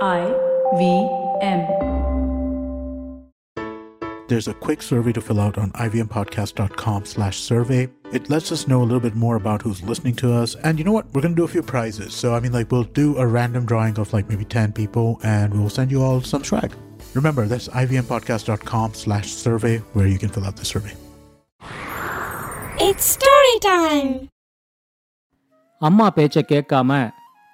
I V M. There's a quick survey to fill out on ivmpodcast.com slash survey. It lets us know a little bit more about who's listening to us. And you know what? We're going to do a few prizes. So, I mean, like, we'll do a random drawing of like maybe 10 people and we'll send you all some swag. Remember, that's ivmpodcast.com slash survey where you can fill out the survey. It's story time. அம்மா பேச்ச கேட்காம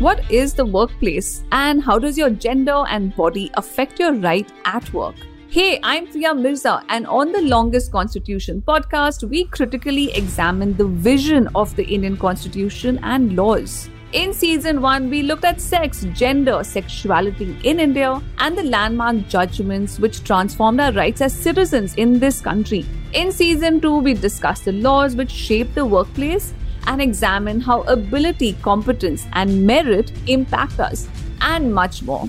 What is the workplace and how does your gender and body affect your right at work? Hey, I'm Priya Mirza, and on the Longest Constitution podcast, we critically examine the vision of the Indian Constitution and laws. In season 1, we looked at sex, gender, sexuality in India, and the landmark judgments which transformed our rights as citizens in this country. In season 2, we discussed the laws which shape the workplace and examine how ability, competence, and merit impact us, and much more.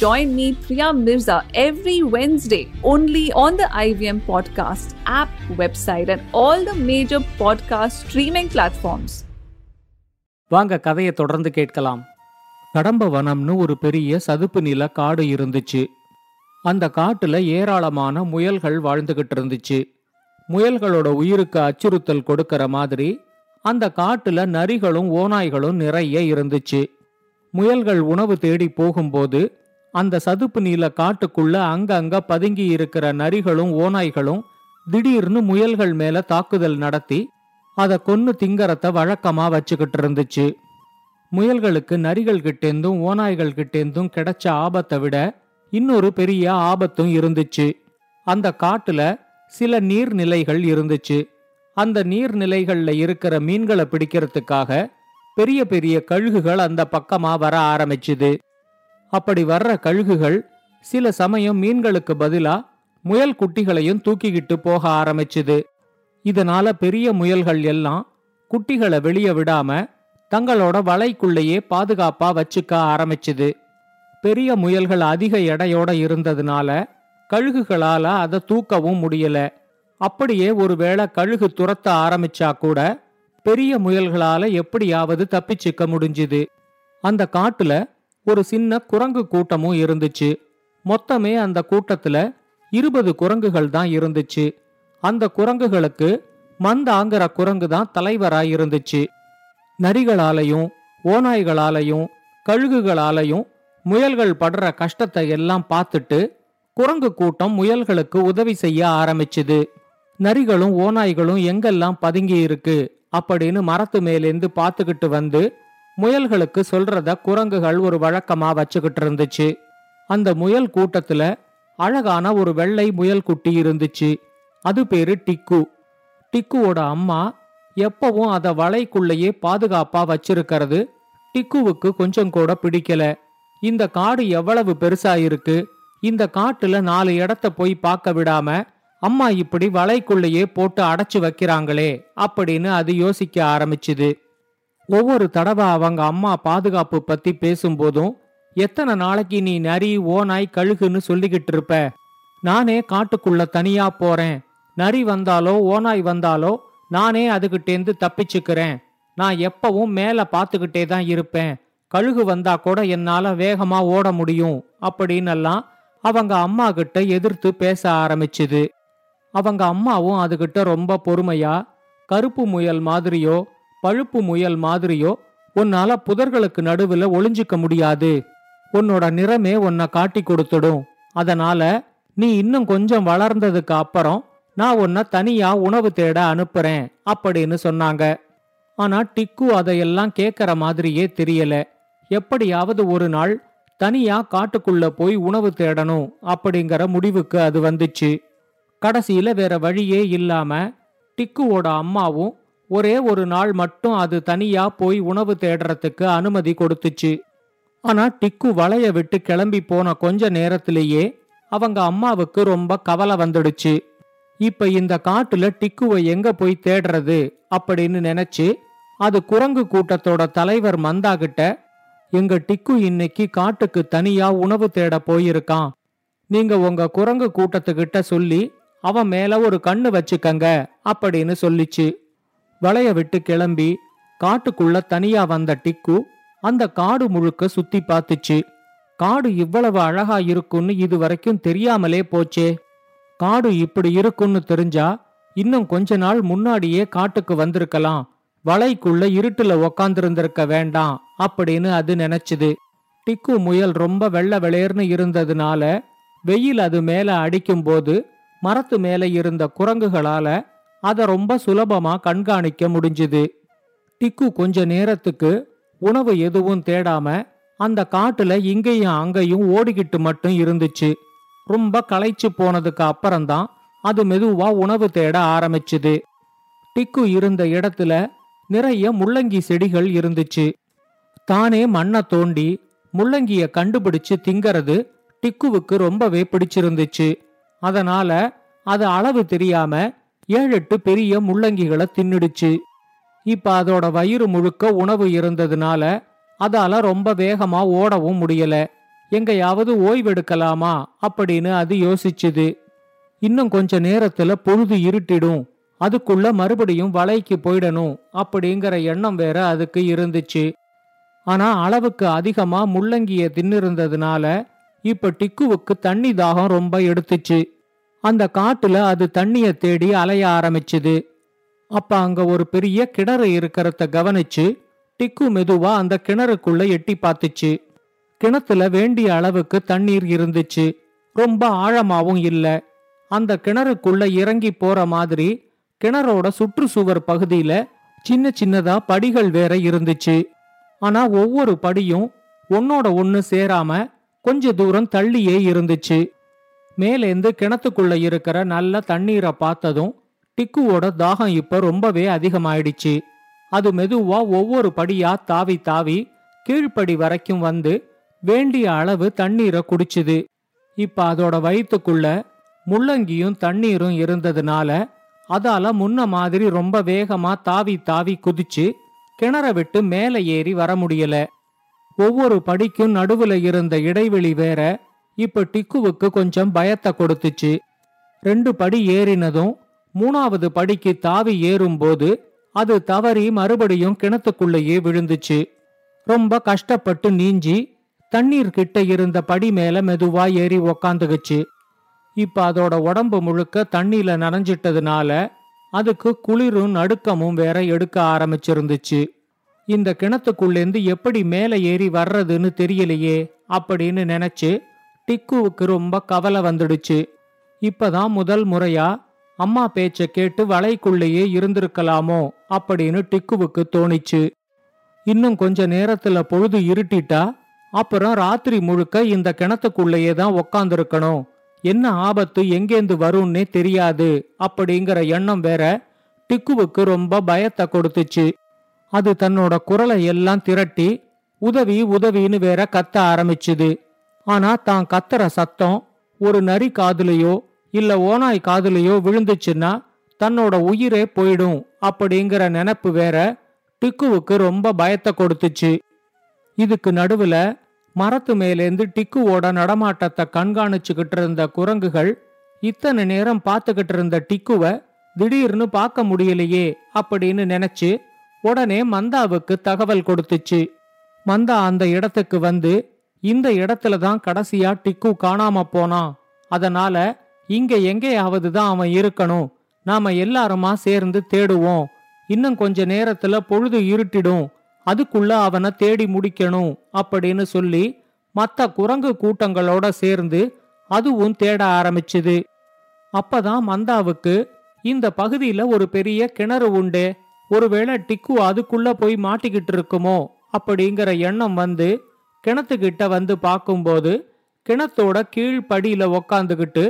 Join me, Priya Mirza, every Wednesday only on the IVM Podcast app, website, and all the major podcast streaming platforms. வாங்க கதையை தொடர்ந்து கேட்கலாம் கடம்ப வனம்னு ஒரு பெரிய சதுப்பு நில காடு இருந்துச்சு அந்த காட்டுல ஏராளமான முயல்கள் வாழ்ந்துகிட்டு இருந்துச்சு முயல்களோட உயிருக்கு அச்சுறுத்தல் கொடுக்கற மாதிரி அந்த காட்டுல நரிகளும் ஓநாய்களும் நிறைய இருந்துச்சு. முயல்கள் உணவு தேடி போகும்போது அந்த சதுப்பு நீல காட்டுக்குள்ள அங்கங்க பதுங்கி இருக்கிற நரிகளும் ஓநாய்களும் திடீர்னு முயல்கள் மேல தாக்குதல் நடத்தி அதை கொன்னு திங்கறத வழக்கமா வச்சுக்கிட்டு இருந்துச்சு. முயல்களுக்கு நரிகள் கிட்டேந்தும் ஓநாய்கள் கிட்டேந்தும் கிடைச்ச ஆபத்தை விட இன்னொரு பெரிய ஆபத்தும் இருந்துச்சு. அந்த காட்டுல சில நீர்நிலைகள் இருந்துச்சு. அந்த நீர்நிலைகள்ல இருக்கிற மீன்களை பிடிக்கிறதுக்காக பெரிய பெரிய கழுகுகள் அந்த பக்கமா வர ஆரம்பிச்சுது. அப்படி வர்ற கழுகுகள் சில சமயம் மீன்களுக்கு பதிலா முயல் குட்டிகளையும் தூக்கிக்கிட்டு போக ஆரம்பிச்சுது. இதனால பெரிய முயல்கள் எல்லாம் குட்டிகளை வெளியே விடாம தங்களோட வலைக்குள்ளேயே பாதுகாப்பா வச்சுக்க ஆரம்பிச்சுது. பெரிய முயல்கள் அதிக எடையோட இருந்ததுனால கழுகுகளால அதை தூக்கவும் முடியல. அப்படியே ஒருவேளை கழுகு துரத்த ஆரம்பிச்சா கூட பெரிய முயல்களால எப்படியாவது தப்பிச்சுக்க முடிஞ்சுது. அந்த காட்டுல ஒரு சின்ன குரங்கு கூட்டமும் இருந்துச்சு. மொத்தமே அந்த கூட்டத்துல இருபது குரங்குகள் தான் இருந்துச்சு. அந்த குரங்குகளுக்கு மந்தாங்கிற குரங்கு தான் தலைவராய் இருந்துச்சு. நரிகளாலையும் ஓநாய்களாலையும் கழுகுகளாலையும் முயல்கள் படுற கஷ்டத்தை எல்லாம் பார்த்துட்டு குரங்கு கூட்டம் முயல்களுக்கு உதவி செய்ய ஆரம்பிச்சுது. நரிகளும் ஓநாய்களும் எங்கெல்லாம் பதுங்கி இருக்கு? அப்படின்னு மரத்து மேலேந்து பார்த்துக்கிட்டு வந்து முயல்களுக்கு சொல்றத குரங்குகள் ஒரு வழக்கமா வச்சுக்கிட்டு இருந்துச்சு. அந்த முயல் கூட்டத்துல அழகான ஒரு வெள்ளை முயல் குட்டி இருந்துச்சு. அது பேரு டிக்கு. டிக்குவோட அம்மா எப்பவும் அத வலைக்குள்ளேயே பாதுகாப்பா வச்சிருக்கிறது. டிக்குவுக்கு கொஞ்சம் கூட பிடிக்கல. இந்த காடு எவ்வளவு பெருசா இருக்கு? இந்த காட்டுல நாலு இடத்த போய் பார்க்க விடாம அம்மா இப்படி வலைக்குள்ளேயே போட்டு அடைச்சு வைக்கிறாங்களே அப்படின்னு அது யோசிக்க ஆரம்பிச்சுது. ஒவ்வொரு தடவை அவங்க அம்மா பாதுகாப்பு பத்தி பேசும்போதும் எத்தனை நாளைக்கு நீ நரி ஓநாய் கழுகுன்னு சொல்லிக்கிட்டு இருப்ப? நானே காட்டுக்குள்ள தனியா போறேன். நரி வந்தாலோ ஓநாய் வந்தாலோ நானே அதுகிட்டேந்து தப்பிச்சுக்கிறேன். நான் எப்பவும் மேல பார்த்துக்கிட்டே தான் இருப்பேன். கழுகு வந்தா கூட என்னால வேகமா ஓட முடியும். அப்படின்னெல்லாம் அவங்க அம்மா கிட்ட எதிர்த்து பேச ஆரம்பிச்சுது. அவங்க அம்மாவும் அதுகிட்ட ரொம்ப பொறுமையா கருப்பு முயல் மாதிரியோ பழுப்பு முயல் மாதிரியோ உன்னால புதர்களுக்கு நடுவுல ஒளிஞ்சுக்க முடியாது. உன்னோட நிறமே உன்னை காட்டி கொடுத்துடும். அதனால நீ இன்னும் கொஞ்சம் வளர்ந்ததுக்கு அப்புறம் நான் உன்னை தனியா உணவு தேட அனுப்புறேன் அப்படின்னு சொன்னாங்க. ஆனா டிக்கு அதையெல்லாம் கேட்கற மாதிரியே தெரியல. எப்படியாவது ஒரு நாள் தனியா காட்டுக்குள்ள போய் உணவு தேடணும் அப்படிங்கிற முடிவுக்கு அது வந்துச்சு. கடைசியில வேற வழியே இல்லாம டிக்குவோட அம்மாவும் ஒரே ஒரு நாள் மட்டும் அது தனியா போய் உணவு தேடுறதுக்கு அனுமதி கொடுத்துச்சு. ஆனா டிக்கு வளைய விட்டு கிளம்பி போன கொஞ்ச நேரத்திலேயே அவங்க அம்மாவுக்கு ரொம்ப கவலை வந்துடுச்சு. இப்ப இந்த காட்டுல டிக்குவை எங்க போய் தேடுறது அப்படின்னு நினைச்சு அது குரங்கு கூட்டத்தோட தலைவர் மந்தா கிட்ட எங்க டிக்கு இன்னைக்கு காட்டுக்கு தனியா உணவு தேட போயிருக்கான். நீங்க உங்க குரங்கு கூட்டத்துக்கிட்ட சொல்லி அவன் மேல ஒரு கண்ணு வச்சுக்கங்க அப்படின்னு சொல்லிச்சு. வளைய விட்டு கிளம்பி காட்டுக்குள்ள தனியா வந்த டிக்கு அந்த காடு முழுக்க சுத்தி பார்த்துச்சு காடு இவ்வளவு அழகா இருக்குன்னு இது வரைக்கும் தெரியாமலே போச்சே. காடு இப்படி இருக்குன்னு தெரிஞ்சா இன்னும் கொஞ்ச நாள் முன்னாடியே காட்டுக்கு வந்திருக்கலாம். வலைக்குள்ள இருட்டுல உக்காந்துருந்திருக்க வேண்டாம் அப்படின்னு அது நினைச்சுது. டிக்கு முயல் ரொம்ப வெள்ள வெளியர்னு இருந்ததுனால வெயில் அது மேல அடிக்கும்போது மரத்து மேல இருந்த குரங்குகளால அதை ரொம்ப சுலபமா கண்காணிக்க முடிஞ்சுது. டிக்கு கொஞ்ச நேரத்துக்கு உணவு எதுவும் தேடாம அந்த காட்டுல இங்கேயும் அங்கேயும் ஓடிக்கிட்டு மட்டும் இருந்துச்சு. ரொம்ப களைச்சு போனதுக்கு அப்புறம்தான் அது மெதுவா உணவு தேட ஆரம்பிச்சுது. டிக்கு இருந்த இடத்துல நிறைய முள்ளங்கி செடிகள் இருந்துச்சு. தானே மண்ணை தோண்டி முள்ளங்கிய கண்டுபிடிச்சு திங்கறது டிக்குவுக்கு ரொம்பவே பிடிச்சிருந்துச்சு. அதனால அது அளவு தெரியாம ஏழெட்டு பெரிய முள்ளங்கிகளை தின்னுடுச்சு. இப்ப அதோட வயிறு முழுக்க உணவு இருந்ததுனால அதால ரொம்ப வேகமா ஓடவும் முடியல. எங்கேயாவது ஓய்வெடுக்கலாமா அப்படின்னு அது யோசிச்சுது. இன்னும் கொஞ்ச நேரத்துல பொழுது இருட்டிடும். அதுக்குள்ள மறுபடியும் வலைக்கு போயிடணும் அப்படிங்கிற எண்ணம் வேற அதுக்கு இருந்துச்சு. ஆனா அளவுக்கு அதிகமா முள்ளங்கிய தின்னிருந்ததுனால இப்ப டிக்குவுக்கு தண்ணி தாகம் ரொம்ப எடுத்துச்சு. அந்த காட்டுல அது தண்ணிய தேடி அலைய ஆரம்பிச்சுது. அப்ப அங்க ஒரு பெரிய கிணறு இருக்கிறத கவனிச்சு டிக்கு மெதுவா அந்த கிணறுக்குள்ள எட்டி பார்த்துச்சு. கிணத்துல வேண்டிய அளவுக்கு தண்ணீர் இருந்துச்சு. ரொம்ப ஆழமாவும் இல்ல. அந்த கிணறுக்குள்ள இறங்கி போற மாதிரி கிணறோட சுற்றுச்சுவர் பகுதியில சின்ன சின்னதா படிகள் வேற இருந்துச்சு. ஆனா ஒவ்வொரு படியும் ஒன்னோட ஒன்னு சேராம கொஞ்ச தூரம் தள்ளியே இருந்துச்சு. மேலேந்து கிணத்துக்குள்ள இருக்கிற நல்ல தண்ணீரை பார்த்ததும் டிக்குவோட தாகம் இப்ப ரொம்பவே அதிகமாயிடுச்சு. அது மெதுவா ஒவ்வொரு படியா தாவி தாவி கீழ்ப்படி வரைக்கும் வந்து வேண்டிய அளவு தண்ணீரை குடிச்சுது. இப்ப அதோட வயிற்றுக்குள்ள முள்ளங்கியும் தண்ணீரும் இருந்ததுனால அதால முன்ன மாதிரி ரொம்ப வேகமா தாவி தாவி குதிச்சு கிணற விட்டு மேலே ஏறி வர முடியல. ஒவ்வொரு படிக்கும் நடுவுல இருந்த இடைவெளி வேற இப்ப டிக்குவுக்கு கொஞ்சம் பயத்தை கொடுத்துச்சு. ரெண்டு படி ஏறினதும் மூணாவது படிக்கு தாவி ஏறும்போது அது தவறி மறுபடியும் கிணத்துக்குள்ளேயே விழுந்துச்சு. ரொம்ப கஷ்டப்பட்டு நீஞ்சி தண்ணீர் கிட்ட இருந்த படி மேல மெதுவா ஏறி உக்காந்துக்குச்சு. இப்ப அதோட உடம்பு முழுக்க தண்ணியில நனைஞ்சிட்டதுனால அதுக்கு குளிரும் நடுக்கமும் வேற எடுக்க ஆரம்பிச்சிருந்துச்சு. இந்த கிணத்துக்குள்ளேருந்து எப்படி மேலே ஏறி வர்றதுன்னு தெரியலையே அப்படின்னு நினைச்சு டிக்குவுக்கு ரொம்ப கவலை வந்துடுச்சு. இப்பதான் முதல் முறையா அம்மா பேச்ச கேட்டு வலைக்குள்ளேயே இருந்திருக்கலாமோ? அப்படின்னு டிக்குவுக்கு தோணிச்சு. இன்னும் கொஞ்ச நேரத்துல பொழுது இருட்டிட்டா அப்புறம் ராத்திரி முழுக்க இந்த கிணத்துக்குள்ளேயே தான் உக்காந்துருக்கணும். என்ன ஆபத்து எங்கேந்து வரும்னே தெரியாது அப்படிங்கிற எண்ணம் வேற டிக்குவுக்கு ரொம்ப பயத்தை கொடுத்துச்சு. அது தன்னோட குரலை எல்லாம் திரட்டி உதவி உதவின்னு வேற கத்த ஆரம்பிச்சுது. ஆனா தான் கத்துற சத்தம் ஒரு நரி காதுலையோ இல்ல ஓனாய் காதுலையோ விழுந்துச்சுன்னா தன்னோட உயிரே போயிடும் அப்படிங்கிற நினப்பு வேற டிக்குவுக்கு ரொம்ப பயத்தை கொடுத்துச்சு. இதுக்கு நடுவுல மரத்து மேலேந்து டிக்குவோட நடமாட்டத்தை கண்காணிச்சுக்கிட்டு இருந்த குரங்குகள் இத்தனை நேரம் பார்த்துக்கிட்டு இருந்த டிக்குவ திடீர்னு பார்க்க முடியலையே அப்படின்னு நினைச்சு உடனே மந்தாவுக்கு தகவல் கொடுத்துச்சு. மந்தா அந்த இடத்துக்கு வந்து இந்த இடத்துல தான் கடைசியா டிக்கு காணாம போனான் அதனால இங்க எங்கேயாவது தான் அவன் இருக்கணும். நாம எல்லாருமா சேர்ந்து தேடுவோம். இன்னும் கொஞ்ச நேரத்துல பொழுது இருட்டிடும். அதுக்குள்ள அவனை தேடி முடிக்கணும் அப்படின்னு சொல்லி மத்த குரங்கு கூட்டங்களோட சேர்ந்து அதுவும் தேட ஆரம்பிச்சுது. அப்பதான் மந்தாவுக்கு இந்த பகுதியில ஒரு பெரிய கிணறு உண்டு. ஒருவேளை டிக்கு அதுக்குள்ள போய் மாட்டிக்கிட்டு இருக்குமோ அப்படிங்கிற எண்ணம் வந்து கிணத்துக்கிட்ட வந்து பார்க்கும்போது கிணத்தோட கீழ்ப்படியில உக்காந்துகிட்டு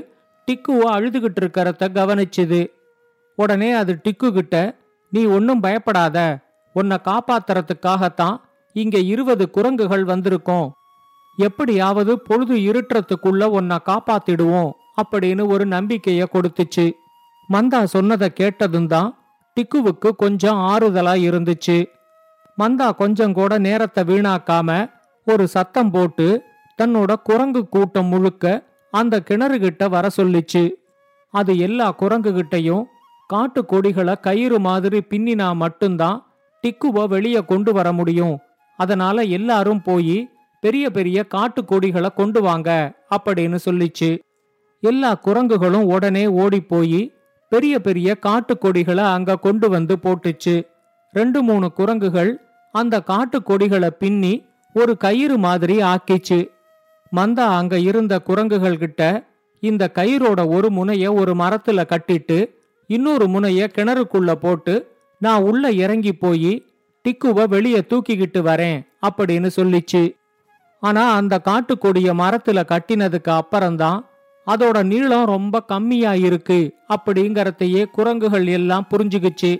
டிக்குவோ அழுதுகிட்டு இருக்கிறத கவனிச்சுது. உடனே அது டிக்கு கிட்ட நீ ஒன்னும் பயப்படாத. உன்னை காப்பாத்துறதுக்காகத்தான் இங்க இருபது குரங்குகள் வந்திருக்கோம். எப்படியாவது பொழுது இருட்டுறதுக்குள்ள உன்னை காப்பாத்திடுவோம் அப்படின்னு ஒரு நம்பிக்கைய கொடுத்துச்சு. மந்தா சொன்னதை கேட்டதும் தான் டிக்குவுக்கு கொஞ்சம் ஆறுதலா இருந்துச்சு. மந்தா கொஞ்சம் கூட நேரத்தை வீணாக்காம ஒரு சத்தம் போட்டு தன்னோட குரங்கு கூட்டம் முழுக்க அந்த கிணறு கிட்ட வர சொல்லிச்சு. அது எல்லா குரங்கு கிட்டையும் காட்டு கொடிகளை கயிறு மாதிரி பின்னினா மட்டும்தான் டிக்குவை வெளியே கொண்டு வர முடியும். அதனால எல்லாரும் போய் பெரிய பெரிய காட்டு கொடிகளை கொண்டு வாங்க அப்படின்னு சொல்லிச்சு. எல்லா குரங்குகளும் உடனே ஓடி போய் பெரிய பெரிய காட்டு கொடிகளை அங்க கொண்டு வந்து போட்டுச்சு. ரெண்டு மூணு குரங்குகள் அந்த காட்டு கொடிகளை பின்னி ஒரு கயிறு மாதிரி ஆக்கிச்சு. மந்தா அங்க இருந்த குரங்குகள் கிட்ட இந்த கயிறோட ஒரு முனைய ஒரு மரத்துல கட்டிட்டு இன்னொரு முனைய கிணறுக்குள்ள போட்டு நான் உள்ள இறங்கி போய் டிக்குவ வெளியே தூக்கிக்கிட்டு வரேன் அப்படின்னு சொல்லிச்சு. ஆனா அந்த காட்டுக்கொடிய மரத்துல கட்டினதுக்கு அப்புறம்தான் அதோட நீளம் ரொம்ப கம்மியா இருக்கு அப்படிங்கறதையே குரங்குகள் எல்லாம் புரிஞ்சுக்குச்சு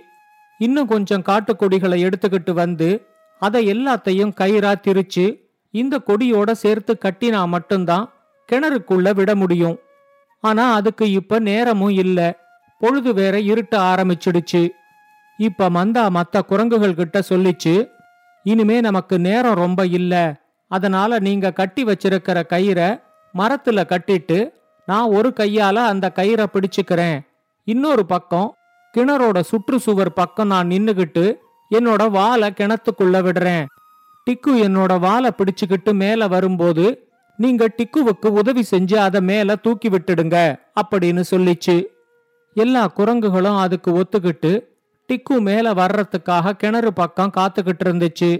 இன்னும் கொஞ்சம் காட்டுக்கொடிகளை எடுத்துக்கிட்டு வந்து அதை எல்லாத்தையும் கயிறா திரிச்சு இந்த கொடியோட சேர்த்து கட்டினா மட்டும்தான் கிணறுக்குள்ள விட முடியும். ஆனா அதுக்கு இப்ப நேரமும் இல்ல. பொழுது வேற இருட்ட ஆரம்பிச்சிடுச்சு. இப்ப மந்தா மத்த குரங்குகள் கிட்ட சொல்லிச்சு இனிமே நமக்கு நேரம் ரொம்ப இல்ல. அதனால நீங்க கட்டி வச்சிருக்கிற கயிறை மரத்துல கட்டிட்டு நான் ஒரு கையால அந்த கயிறை பிடிச்சுக்கிறேன். இன்னொரு பக்கம் கிணறோட சுற்றுச்சுவர் பக்கம் நான் நின்னுகிட்டு என்னோட வாலை கிணத்துக்குள்ள விடுறேன். டிக்கு என்னோட வாலை பிடிச்சுக்கிட்டு மேல வரும்போது நீங்க டிக்குவுக்கு உதவி செஞ்சு அதை மேல தூக்கி விட்டுடுங்க அப்படின்னு சொல்லிச்சு. எல்லா குரங்குகளும் அதுக்கு ஒத்துக்கிட்டு டிக்கு மேல வர்றதுக்காக கிணறு பக்கம் காத்துக்கிட்டு இருந்துச்சு.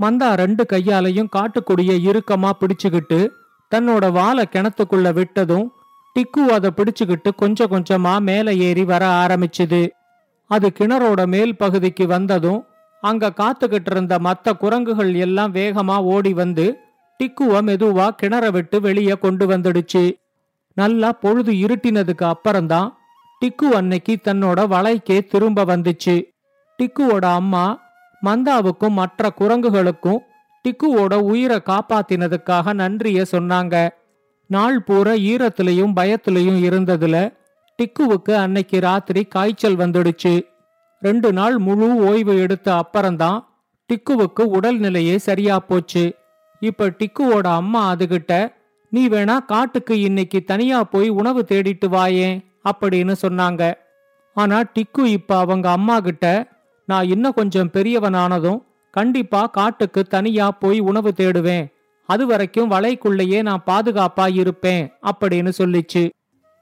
மந்தா ரெண்டு கையாலையும் காட்டுக்குடிய இறுக்கமா பிடிச்சுக்கிட்டு தன்னோட வாழை கிணத்துக்குள்ள விட்டதும் டிக்கு அதை பிடிச்சுக்கிட்டு கொஞ்சம் கொஞ்சமா மேல ஏறி வர ஆரம்பிச்சுது. அது கிணறோட மேல் பகுதிக்கு வந்ததும் அங்க காத்துக்கிட்டு இருந்த மத்த குரங்குகள் எல்லாம் வேகமா ஓடி வந்து டிக்குவ மெதுவா கிணற விட்டு வெளியே கொண்டு வந்துடுச்சு. நல்லா பொழுது இருட்டினதுக்கு அப்புறம்தான் டிக்கு அன்னைக்கு தன்னோட வலைக்கே திரும்ப வந்துச்சு. டிக்குவோட அம்மா மந்தாவுக்கும் மற்ற குரங்குகளுக்கும் டிக்குவோட உயிரை காப்பாத்தினதுக்காக நன்றிய சொன்னாங்க. நாள் பூரா ஈரத்திலையும் பயத்திலையும் இருந்ததுல டிக்குவுக்கு அன்னைக்கு ராத்திரி காய்ச்சல் வந்துடுச்சு. ரெண்டு நாள் முழு ஓய்வு எடுத்த அப்புறம்தான் டிக்குவுக்கு உடல்நிலையே சரியா போச்சு. இப்ப டிக்குவோட அம்மா அதுகிட்ட நீ வேணா காட்டுக்கு இன்னைக்கு தனியா போய் உணவு தேடிட்டு வாயேன் அப்படின்னு சொன்னாங்க. ஆனா டிக்கு இப்ப அவங்க அம்மா கிட்ட நான் இன்னும் கொஞ்சம் பெரியவனானதும் கண்டிப்பா காட்டுக்கு தனியா போய் உணவு தேடுவேன். அது வரைக்கும் வலைக்குள்ளேயே நான் பாதுகாப்பா இருப்பேன் அப்படின்னு சொல்லிச்சு.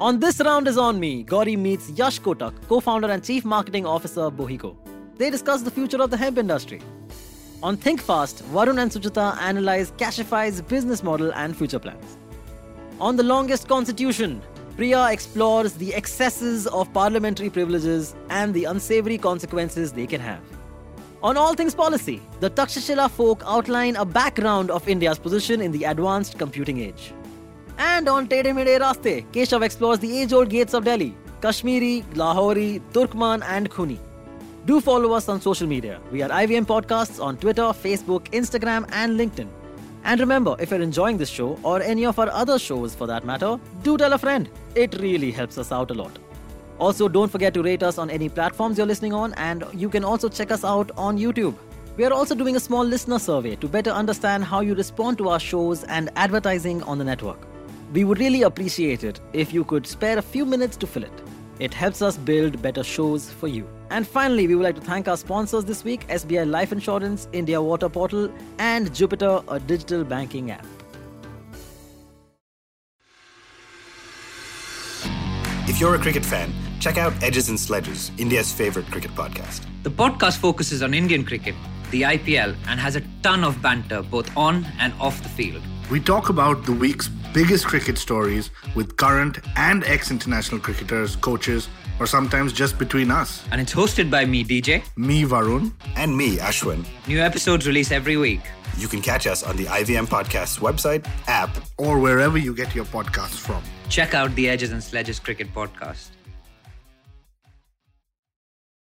On this round is on me, Gauri meets Yash Kotak, co-founder and chief marketing officer of Bohiko. They discuss the future of the hemp industry. On Think Fast, Varun and Sujata analyze Cashify's business model and future plans. On the longest constitution, Priya explores the excesses of parliamentary privileges and the unsavory consequences they can have. On all things policy, the Takshashila folk outline a background of India's position in the advanced computing age. And on Tede Mede Raste, Keshav explores the age old gates of Delhi Kashmiri, Lahori, Turkman, and Khuni. Do follow us on social media. We are IVM Podcasts on Twitter, Facebook, Instagram, and LinkedIn. And remember, if you're enjoying this show or any of our other shows for that matter, do tell a friend. It really helps us out a lot. Also, don't forget to rate us on any platforms you're listening on, and you can also check us out on YouTube. We are also doing a small listener survey to better understand how you respond to our shows and advertising on the network. We would really appreciate it if you could spare a few minutes to fill it. It helps us build better shows for you. And finally, we would like to thank our sponsors this week SBI Life Insurance, India Water Portal, and Jupiter, a digital banking app. If you're a cricket fan, check out Edges and Sledges, India's favorite cricket podcast. The podcast focuses on Indian cricket, the IPL, and has a ton of banter both on and off the field. We talk about the week's biggest cricket stories with current and ex international cricketers, coaches, or sometimes just between us. And it's hosted by me, DJ. Me, Varun. And me, Ashwin. New episodes release every week. You can catch us on the IVM Podcast's website, app, or wherever you get your podcasts from. Check out the Edges and Sledges Cricket Podcast.